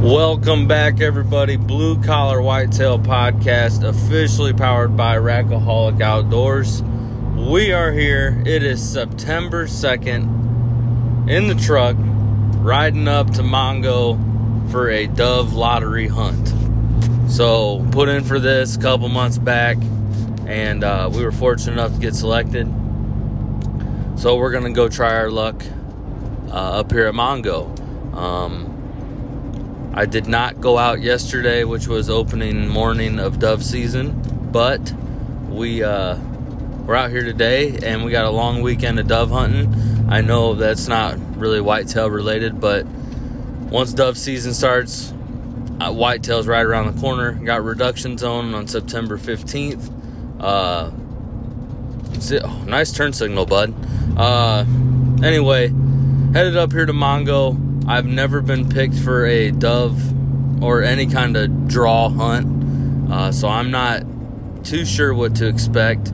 Welcome back, everybody. Blue Collar Whitetail Podcast, officially powered by Rackaholic Outdoors. We are here. It is September 2nd in the truck, riding up to Mongo for a dove lottery hunt. So, put in for this a couple months back, and uh, we were fortunate enough to get selected. So, we're going to go try our luck uh, up here at Mongo. Um, I did not go out yesterday, which was opening morning of dove season, but we uh, we're out here today, and we got a long weekend of dove hunting. I know that's not really whitetail related, but once dove season starts, uh, whitetail's right around the corner. Got reduction zone on September 15th. Uh, oh, nice turn signal, bud. Uh, anyway, headed up here to Mongo I've never been picked for a dove or any kind of draw hunt, uh, so I'm not too sure what to expect.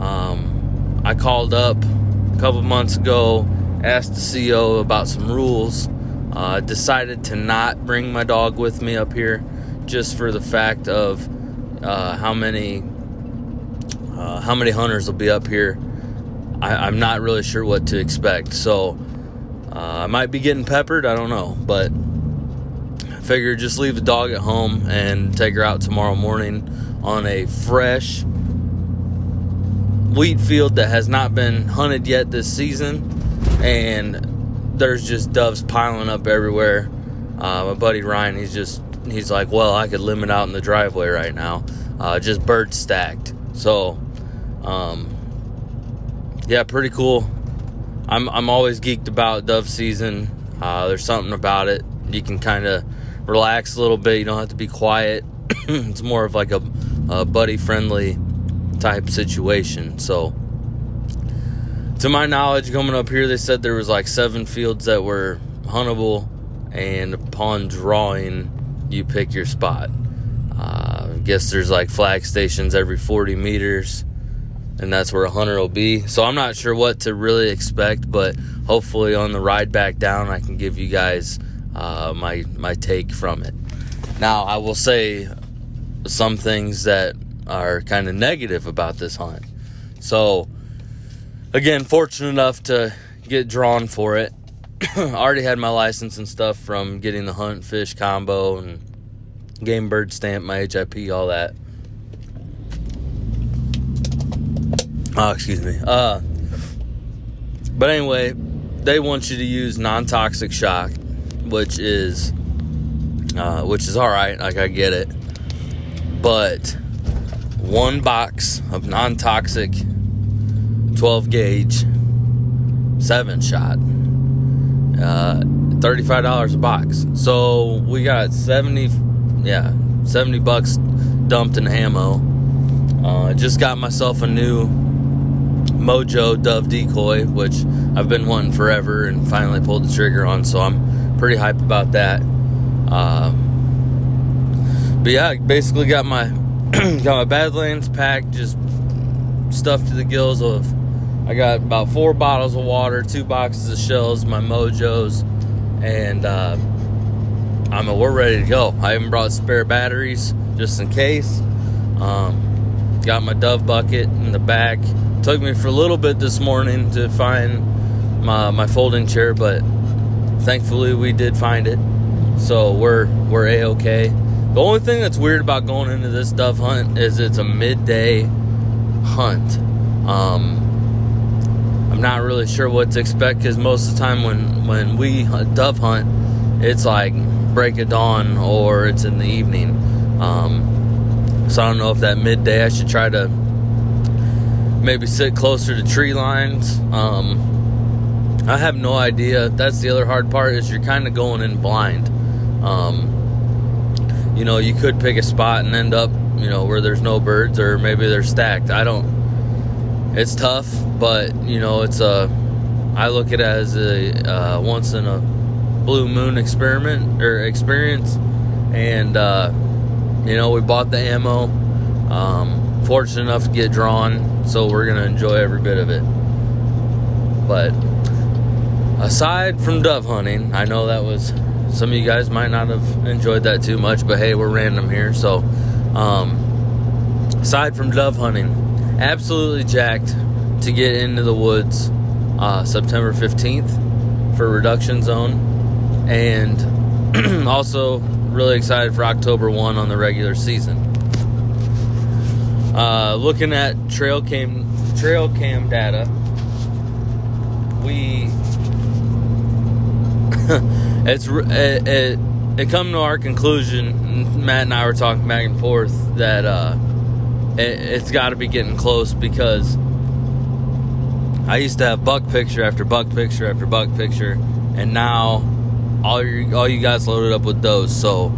Um, I called up a couple months ago, asked the CO about some rules. Uh, decided to not bring my dog with me up here, just for the fact of uh, how many uh, how many hunters will be up here. I, I'm not really sure what to expect, so uh, I might be getting peppered, I don't know, but I figure just leave the dog at home and take her out tomorrow morning on a fresh wheat field that has not been hunted yet this season, and there's just doves piling up everywhere. Uh, my buddy Ryan, he's just he's like, well, I could limit out in the driveway right now, uh, just birds stacked. So, um, yeah, pretty cool. I'm I'm always geeked about dove season. Uh, there's something about it. You can kind of relax a little bit. You don't have to be quiet. it's more of like a, a buddy friendly type situation. So, to my knowledge, coming up here, they said there was like seven fields that were huntable, and upon drawing, you pick your spot. Uh, I guess there's like flag stations every 40 meters and that's where a hunter will be. So I'm not sure what to really expect, but hopefully on the ride back down, I can give you guys uh, my my take from it. Now I will say some things that are kind of negative about this hunt. So again, fortunate enough to get drawn for it. already had my license and stuff from getting the hunt fish combo and game bird stamp, my HIP, all that. Oh, excuse me. Uh, but anyway, they want you to use non-toxic shock, which is, uh, which is all right. Like I get it, but one box of non-toxic 12 gauge seven shot, uh, $35 a box. So we got 70, yeah, 70 bucks dumped in ammo. Uh, just got myself a new Mojo Dove Decoy, which I've been wanting forever and finally pulled the trigger on, so I'm pretty hyped about that. Uh, but yeah, I basically got my got my Badlands pack, just stuffed to the gills of. I got about four bottles of water, two boxes of shells, my Mojos, and uh, I mean we're ready to go. I even brought spare batteries just in case. Um, got my Dove bucket in the back Took me for a little bit this morning to find my, my folding chair, but thankfully we did find it. So we're we're a okay. The only thing that's weird about going into this dove hunt is it's a midday hunt. Um, I'm not really sure what to expect because most of the time when when we dove hunt, it's like break of dawn or it's in the evening. Um, so I don't know if that midday I should try to maybe sit closer to tree lines. Um, I have no idea. That's the other hard part is you're kind of going in blind. Um, you know, you could pick a spot and end up, you know, where there's no birds or maybe they're stacked. I don't. It's tough, but you know, it's a. I look at it as a uh, once in a blue moon experiment or experience, and uh, you know, we bought the ammo. Um, fortunate enough to get drawn, so we're gonna enjoy every bit of it. But aside from dove hunting, I know that was some of you guys might not have enjoyed that too much, but hey, we're random here. So, um, aside from dove hunting, absolutely jacked to get into the woods uh, September 15th for reduction zone, and also really excited for October 1 on the regular season. Uh, looking at trail cam trail cam data, we it's it, it, it come to our conclusion. Matt and I were talking back and forth that uh, it, it's got to be getting close because I used to have buck picture after buck picture after buck picture, and now all you all you guys loaded up with those. So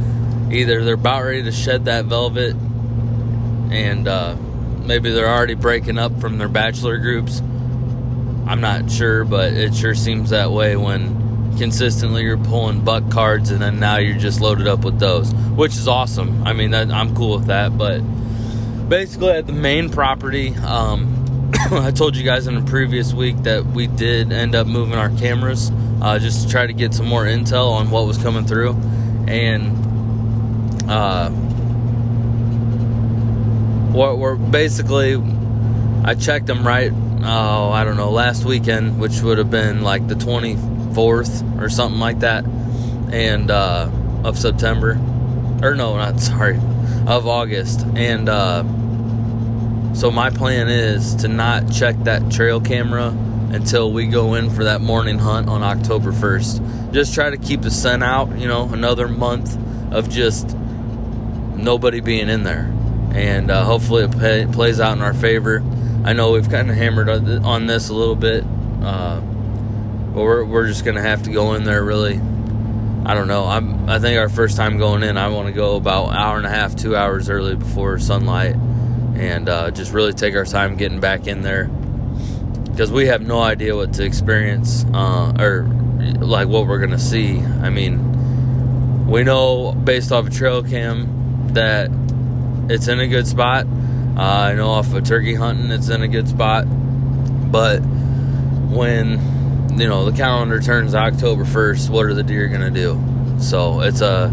either they're about ready to shed that velvet, and uh, maybe they're already breaking up from their bachelor groups. I'm not sure, but it sure seems that way when consistently you're pulling buck cards and then now you're just loaded up with those, which is awesome. I mean, that, I'm cool with that, but basically at the main property, um, I told you guys in a previous week that we did end up moving our cameras uh, just to try to get some more intel on what was coming through. And uh, what we're basically, I checked them right, oh, I don't know, last weekend, which would have been like the 24th or something like that, and uh, of September. Or no, not sorry, of August. And uh, so my plan is to not check that trail camera until we go in for that morning hunt on October 1st. Just try to keep the sun out, you know, another month of just nobody being in there. And uh, hopefully it pay, plays out in our favor. I know we've kind of hammered on this a little bit, uh, but we're, we're just going to have to go in there really. I don't know. I'm. I think our first time going in, I want to go about hour and a half, two hours early before sunlight, and uh, just really take our time getting back in there because we have no idea what to experience uh, or like what we're gonna see. I mean, we know based off of trail cam that it's in a good spot. Uh, I know off of turkey hunting, it's in a good spot, but when you know the calendar turns October first, what are the deer gonna do? So it's a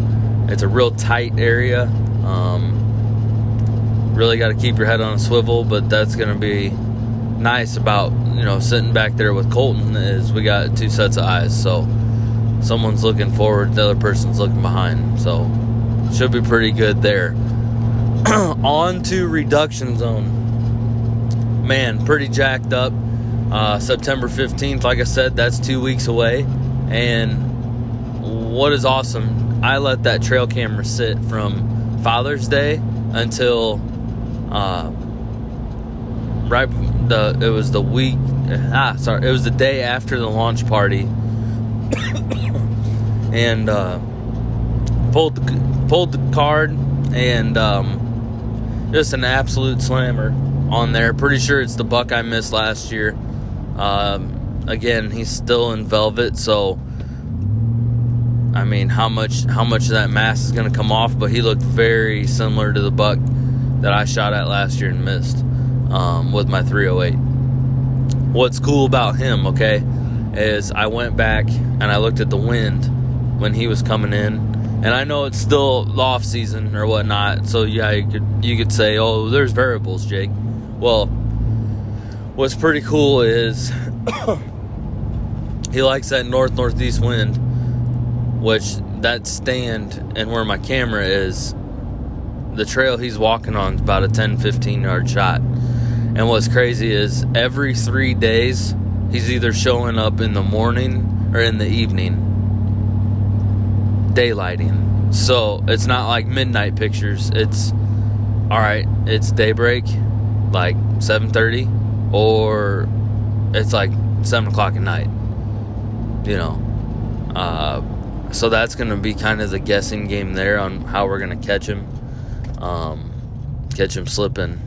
it's a real tight area. Um, really got to keep your head on a swivel, but that's gonna be nice about you know sitting back there with Colton is we got two sets of eyes. So someone's looking forward, the other person's looking behind. So should be pretty good there. on to reduction zone. Man, pretty jacked up. Uh, September 15th, like I said, that's two weeks away. And what is awesome, I let that trail camera sit from Father's Day until uh, right the it was the week ah sorry it was the day after the launch party. And uh, pulled the, pulled the card and um, just an absolute slammer on there. Pretty sure it's the buck I missed last year. Um, again he's still in velvet so I mean how much how much of that mass is going to come off but he looked very similar to the buck that I shot at last year and missed um, with my 308. What's cool about him, okay, is I went back and I looked at the wind when he was coming in, and I know it's still off season or whatnot. So yeah, you could you could say, oh, there's variables, Jake. Well, what's pretty cool is he likes that north northeast wind, which that stand and where my camera is the trail he's walking on is about a 10 15 yard shot and what's crazy is every three days, he's either showing up in the morning or in the evening, daylighting. So it's not like midnight pictures. It's all right. It's daybreak, like 7:30, or it's like seven o'clock at night. You know, uh, so that's going to be kind of the guessing game there on how we're going to catch him, um, catch him slipping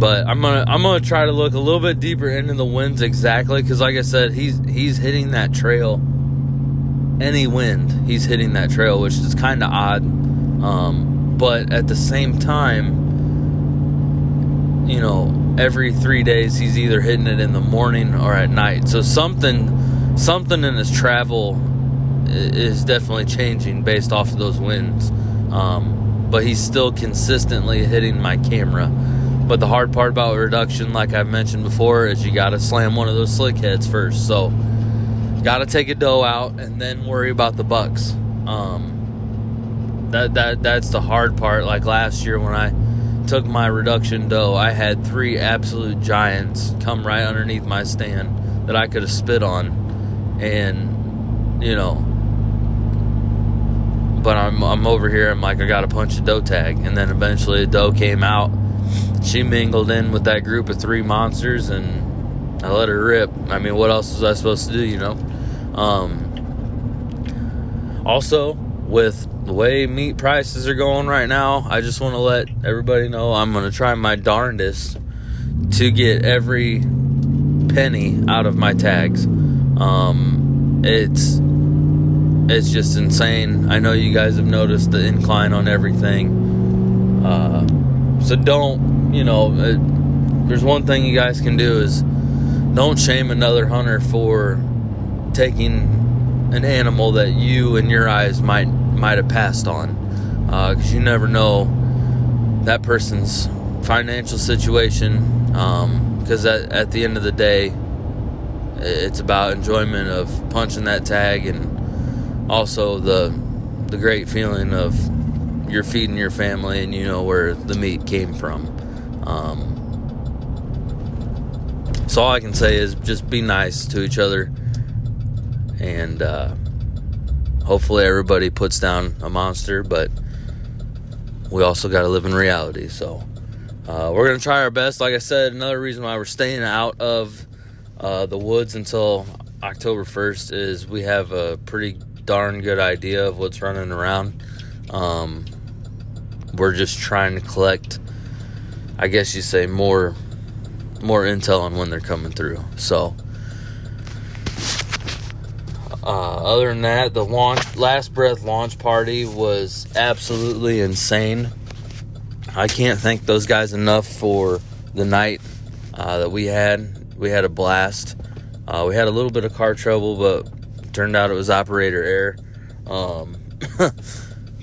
but I'm gonna I'm gonna try to look a little bit deeper into the winds exactly because, like I said, he's he's hitting that trail. Any wind, he's hitting that trail, which is kind of odd. Um, but at the same time, you know, every three days he's either hitting it in the morning or at night. So something something in his travel is definitely changing based off of those winds. Um, but he's still consistently hitting my camera. But the hard part about reduction, like I've mentioned before, is you got to slam one of those slick heads first. So, got to take a doe out and then worry about the bucks. Um, that that that's the hard part. Like last year when I took my reduction doe, I had three absolute giants come right underneath my stand that I could have spit on, and you know. But I'm I'm over here. I'm like I got to punch a doe tag, and then eventually a doe came out. She mingled in with that group of three monsters, and I let her rip. I mean, what else was I supposed to do? You know. Um, also, with the way meat prices are going right now, I just want to let everybody know I'm going to try my darndest to get every penny out of my tags. Um, it's it's just insane. I know you guys have noticed the incline on everything. Uh, so don't, you know, it, there's one thing you guys can do is don't shame another hunter for taking an animal that you in your eyes might might have passed on. Because uh, you never know that person's financial situation because um, at, at the end of the day it's about enjoyment of punching that tag and also the the great feeling of you're feeding your family and you know where the meat came from um, so all I can say is just be nice to each other and uh, hopefully everybody puts down a monster, but we also got to live in reality. So uh, we're gonna try our best. Like I said, another reason why we're staying out of uh, the woods until October 1st is we have a pretty darn good idea of what's running around. Um, we're just trying to collect, I guess you say, more more intel on when they're coming through. So uh, other than that, the launch last breath launch party was absolutely insane. I can't thank those guys enough for the night uh, that we had. We had a blast. Uh, we had a little bit of car trouble, but turned out it was operator error. Um,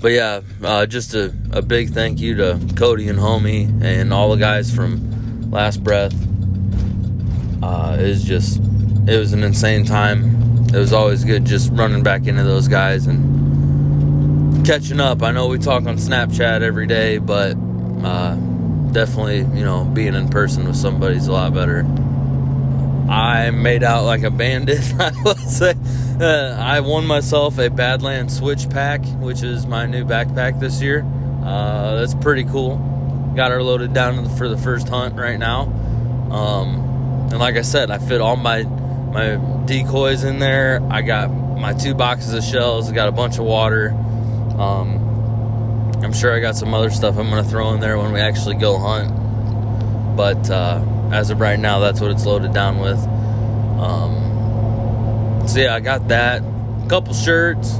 but yeah, uh, just a, a big thank you to Cody and Homie and all the guys from Last Breath. Uh, it was just, it was an insane time it was always good just running back into those guys and catching up. I know we talk on Snapchat every day, but uh, definitely, you know, being in person with somebody's a lot better. I made out like a bandit. I will say, uh, I won myself a Badland Switch Pack, which is my new backpack this year. Uh, that's pretty cool. Got her loaded down for the first hunt right now. Um, and like I said, I fit all my my decoys in there. I got my two boxes of shells. I got a bunch of water. Um, I'm sure I got some other stuff I'm to throw in there when we actually go hunt. But uh, as of right now, that's what it's loaded down with. Um, so yeah, I got that. A couple shirts.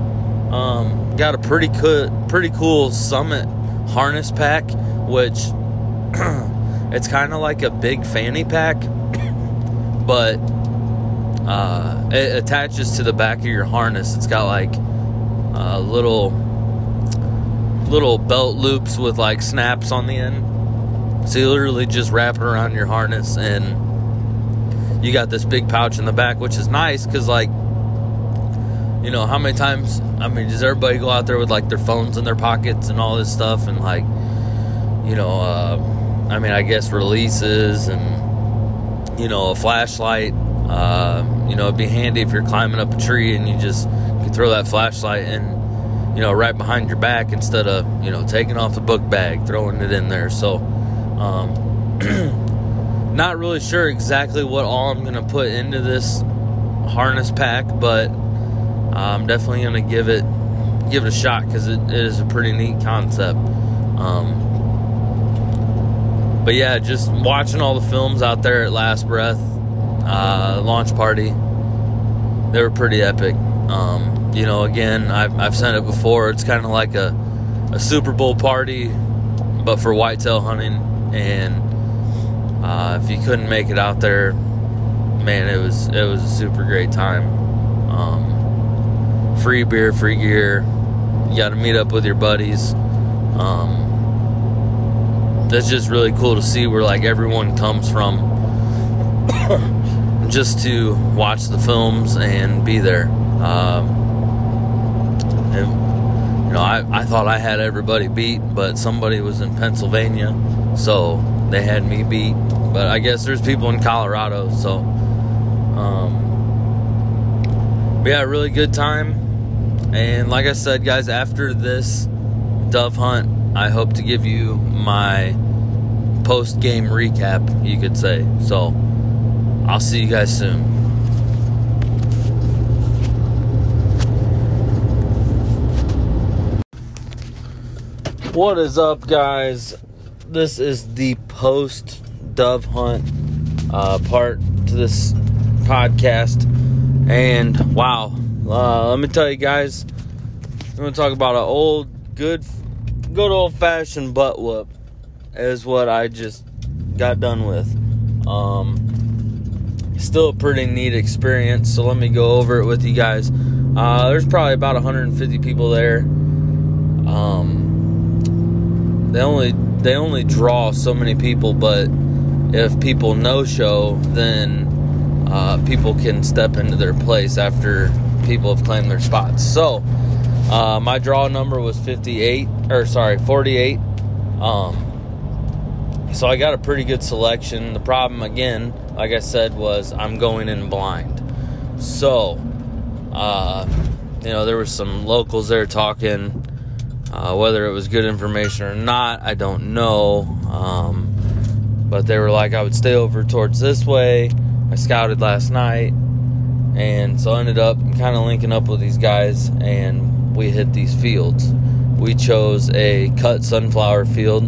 Um, got a pretty cool, pretty cool Summit harness pack, which it's kind of like a big fanny pack, but uh, it attaches to the back of your harness. It's got like uh, little little belt loops with like snaps on the end. So you literally just wrap it around your harness, and you got this big pouch in the back, which is nice because like you know how many times I mean does everybody go out there with like their phones in their pockets and all this stuff and like you know uh, I mean I guess releases and you know a flashlight uh, you know, it'd be handy if you're climbing up a tree and you just can throw that flashlight in, you know, right behind your back instead of, you know, taking off the book bag, throwing it in there. So, um, not really sure exactly what all I'm going to put into this harness pack, but I'm definitely going to give it give it a shot because it, it is a pretty neat concept. Um, but yeah, just watching all the films out there at Last Breath, uh, launch party. They were pretty epic. Um, you know, again, I've, I've said it before. It's kind of like a, a Super Bowl party, but for whitetail hunting. And uh, if you couldn't make it out there, man, it was it was a super great time. Um, free beer, free gear. You got to meet up with your buddies. Um, that's just really cool to see where like everyone comes from just to watch the films and be there. Um, and, you know, I, I thought I had everybody beat, but somebody was in Pennsylvania, so they had me beat. But I guess there's people in Colorado, so um, a really good time. And like I said, guys, after this dove hunt, I hope to give you my post game recap, you could say. So I'll see you guys soon. What is up, guys? This is the post dove hunt uh, part to this podcast. And wow, uh, let me tell you guys, I'm gonna talk about an old, good, good old fashioned butt whoop, is what I just got done with. Um, still a pretty neat experience, so let me go over it with you guys. Uh, there's probably about 150 people there. Um, they only they only draw so many people, but if people no show, then uh, people can step into their place after people have claimed their spots. So, uh, my draw number was 58, or sorry, 48. Um, so I got a pretty good selection. The problem, again, like I said, was I'm going in blind. So, uh, you know, there was some locals there talking. Uh, whether it was good information or not, I don't know. Um, but they were like, I would stay over towards this way I scouted last night, and so I ended up kind of linking up with these guys, and we hit these fields. We chose a cut sunflower field.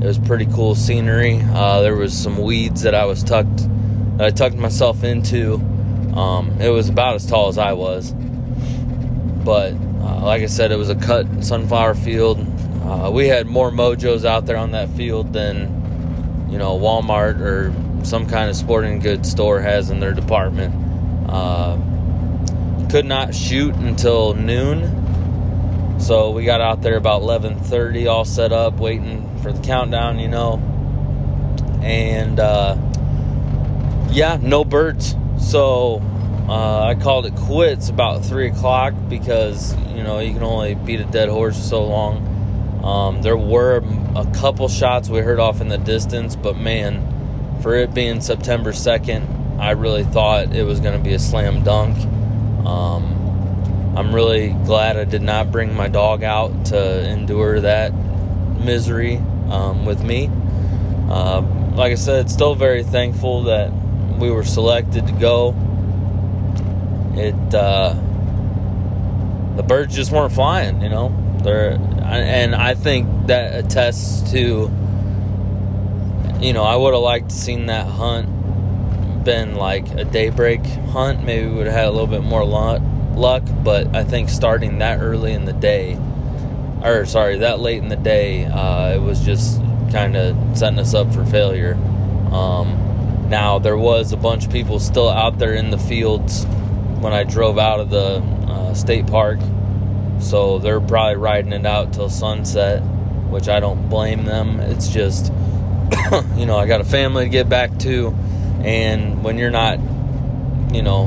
It was pretty cool scenery. Uh, there was some weeds that I was tucked, that I tucked myself into. Um, it was about as tall as I was, but uh, like I said, it was a cut sunflower field. Uh, we had more mojos out there on that field than you know Walmart or some kind of sporting goods store has in their department. Uh, could not shoot until noon, so we got out there about 11:30, all set up, waiting for the countdown, you know. And uh, yeah, no birds. So uh, I called it quits about three o'clock because you know you can only beat a dead horse so long. Um, there were a couple shots we heard off in the distance, but man for it being September 2nd, I really thought it was going to be a slam dunk. Um, I'm really glad I did not bring my dog out to endure that misery um, with me. Uh, like I said, still very thankful that we were selected to go. Uh, the birds just weren't flying, you know. They're, and I think that attests to you know, I would have liked to seen that hunt been like a daybreak hunt. Maybe we would have had a little bit more luck, but I think starting that early in the day, or sorry, that late in the day, uh, it was just kind of setting us up for failure. Um, now, there was a bunch of people still out there in the fields when I drove out of the uh, state park, so they're probably riding it out till sunset, which I don't blame them. It's just you know, I got a family to get back to, and when you're not, you know,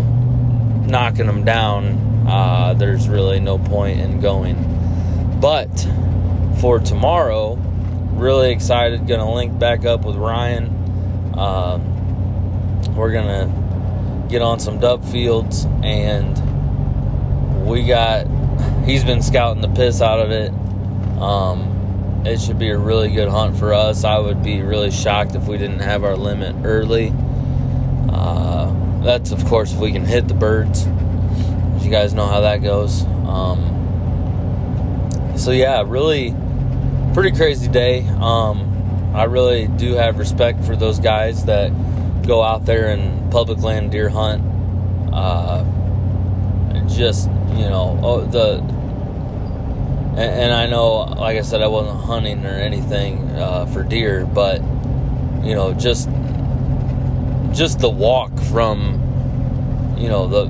knocking them down, uh, there's really no point in going. But for tomorrow, really excited. Gonna link back up with Ryan. Uh, we're gonna get on some dub fields, and we got. He's been scouting the piss out of it. Um, it should be a really good hunt for us. I would be really shocked if we didn't have our limit early. Uh, that's, of course, if we can hit the birds. You guys know how that goes. Um, so, yeah, really pretty crazy day. Um, I really do have respect for those guys that go out there and public land deer hunt. Uh, just, you know, oh, the and, and, I know, like I said, I wasn't hunting or anything uh, for deer, but you know, just just the walk from you know the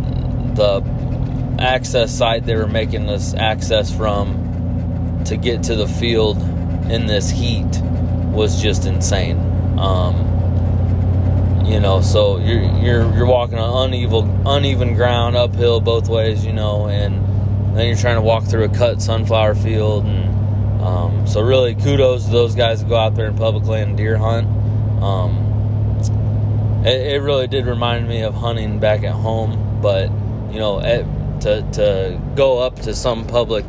the access site they were making this access from to get to the field in this heat was just insane. Um, you know, so you're you're you're walking on uneven uneven ground uphill both ways, you know, and then you're trying to walk through a cut sunflower field, and um, so really kudos to those guys that go out there in public land and deer hunt. Um, it, it, really did remind me of hunting back at home, but you know, at, to to go up to some public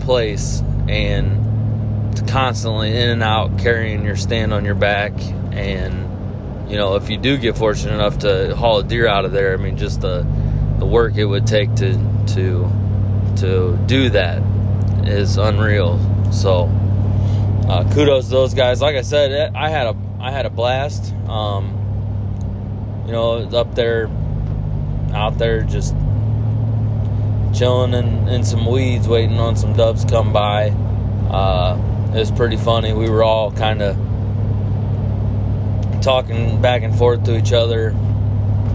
place and to constantly in and out carrying your stand on your back and you know, if you do get fortunate enough to haul a deer out of there, I mean, just the the work it would take to to to do that is unreal. So, uh, kudos to those guys. Like I said, I had a I had a blast. Um, you know, up there, out there, just chilling in, in some weeds, waiting on some doves come by. Uh, it was pretty funny. We were all kind of talking back and forth to each other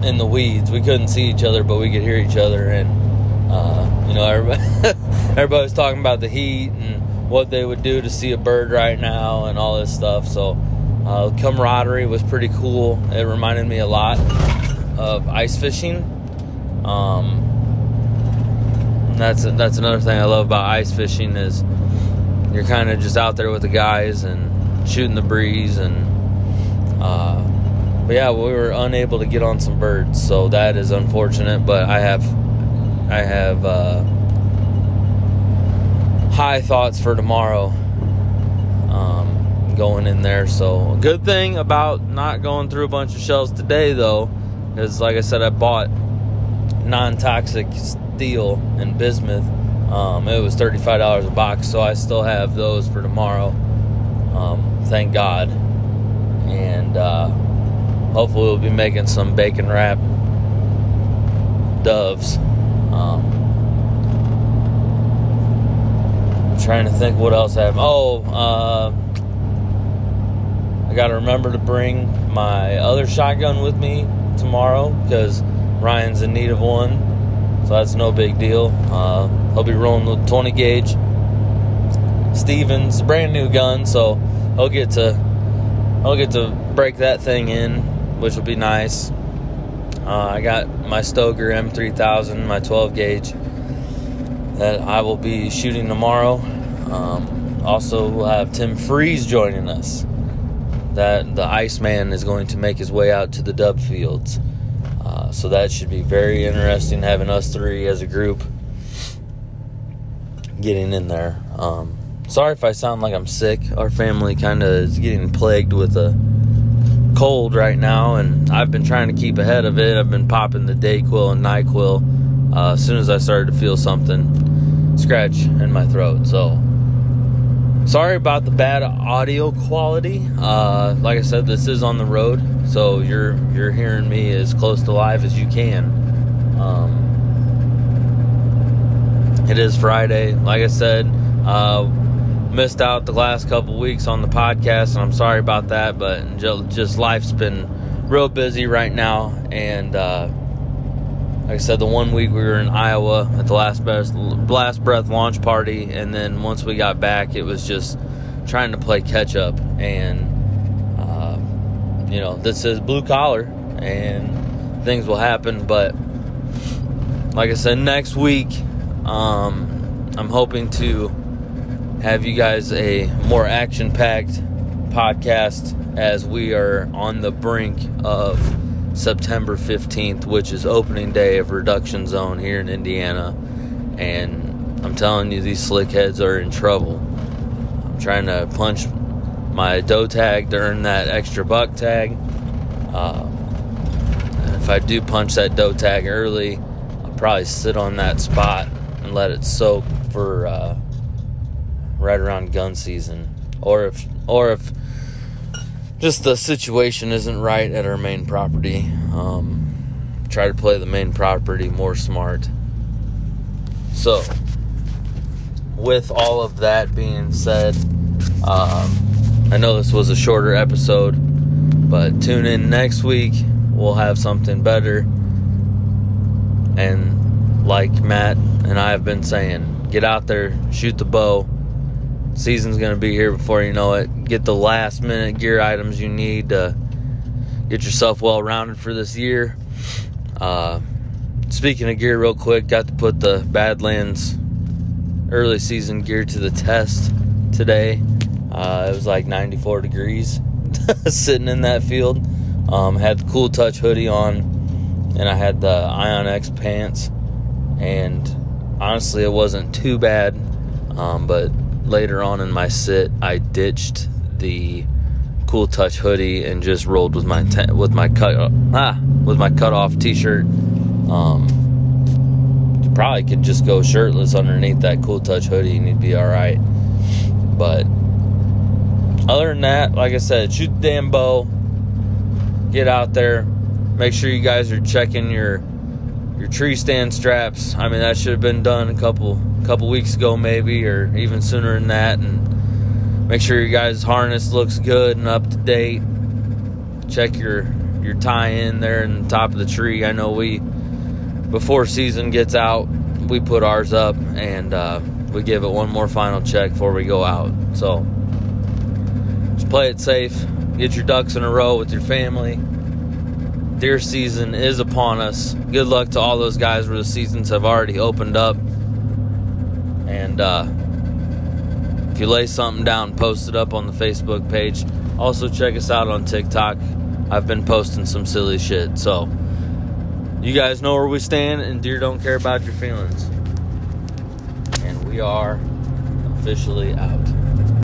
in the weeds. We couldn't see each other, but we could hear each other, and uh, you know, everybody, everybody was talking about the heat and what they would do to see a bird right now and all this stuff. So, uh, camaraderie was pretty cool. It reminded me a lot of ice fishing. Um, that's that's another thing I love about ice fishing is you're kind of just out there with the guys and shooting the breeze and uh, but yeah, we were unable to get on some birds, so that is unfortunate. But I have, I have uh, high thoughts for tomorrow. Um, going in there, so a good thing about not going through a bunch of shells today, though, is like I said, I bought non-toxic steel and bismuth. Um, it was thirty-five dollars a box, so I still have those for tomorrow. Um, thank God and uh, hopefully we'll be making some bacon wrap doves. Um, I'm trying to think what else I have. Oh, uh, I got to remember to bring my other shotgun with me tomorrow because Ryan's in need of one, so that's no big deal. Uh, he'll be rolling with 20 gauge Stevens, brand new gun, so he'll get to I'll get to break that thing in, which will be nice. Uh, I got my Stoeger M3000, my 12 gauge, that I will be shooting tomorrow. Um, also, we'll have Tim Freeze joining us. That the Iceman is going to make his way out to the dub fields. Uh, so that should be very interesting having us three as a group getting in there. Um, Sorry if I sound like I'm sick. Our family kind of is getting plagued with a cold right now, and I've been trying to keep ahead of it. I've been popping the Dayquil and Nyquil uh, as soon as I started to feel something scratch in my throat. So sorry about the bad audio quality. Uh, like I said, this is on the road, so you're you're hearing me as close to live as you can. Um, it is Friday. Like I said. Uh, missed out the last couple weeks on the podcast, and I'm sorry about that. But just life's been real busy right now, and uh, like I said, the one week we were in Iowa at the last best blast breath launch party, and then once we got back, it was just trying to play catch up. And uh, you know, this is blue collar, and things will happen. But like I said, next week, um, I'm hoping to have you guys a more action packed podcast as we are on the brink of September 15th, which is opening day of Reduction Zone here in Indiana. And I'm telling you, these slick heads are in trouble. I'm trying to punch my doe tag to earn that extra buck tag. Uh, if I do punch that doe tag early, I'll probably sit on that spot and let it soak for. Uh, right around gun season, or if or if just the situation isn't right at our main property. Um, try to play the main property more smart. So, with all of that being said, um, I know this was a shorter episode, but tune in next week. We'll have something better. And like Matt and I have been saying, get out there, shoot the bow. Season's going to be here before you know it. Get the last minute gear items you need to get yourself well rounded for this year. Uh, speaking of gear, real quick, got to put the Badlands early season gear to the test today. Uh, it was like 94 degrees sitting in that field. Um, had the Cool Touch hoodie on, and I had the Ion X pants. And honestly, it wasn't too bad. Um, but later on in my sit, I ditched the Cool Touch hoodie and just rolled with my te- with my cut ah with my cut off T-shirt. Um, you probably could just go shirtless underneath that Cool Touch hoodie and you'd be all right. But other than that, like I said, shoot the damn bow. Get out there. Make sure you guys are checking your your tree stand straps. I mean, that should have been done a couple couple weeks ago, maybe, or even sooner than that. And make sure your guys' harness looks good and up to date. Check your your tie in there in the top of the tree. I know we before season gets out, we put ours up and uh, we give it one more final check before we go out. So just play it safe. Get your ducks in a row with your family deer season is upon us. Good luck to all those guys where the seasons have already opened up. And uh, if you lay something down, post it up on the Facebook page. Also, check us out on TikTok. I've been posting some silly shit. So, you guys know where we stand, and deer don't care about your feelings. And we are officially out.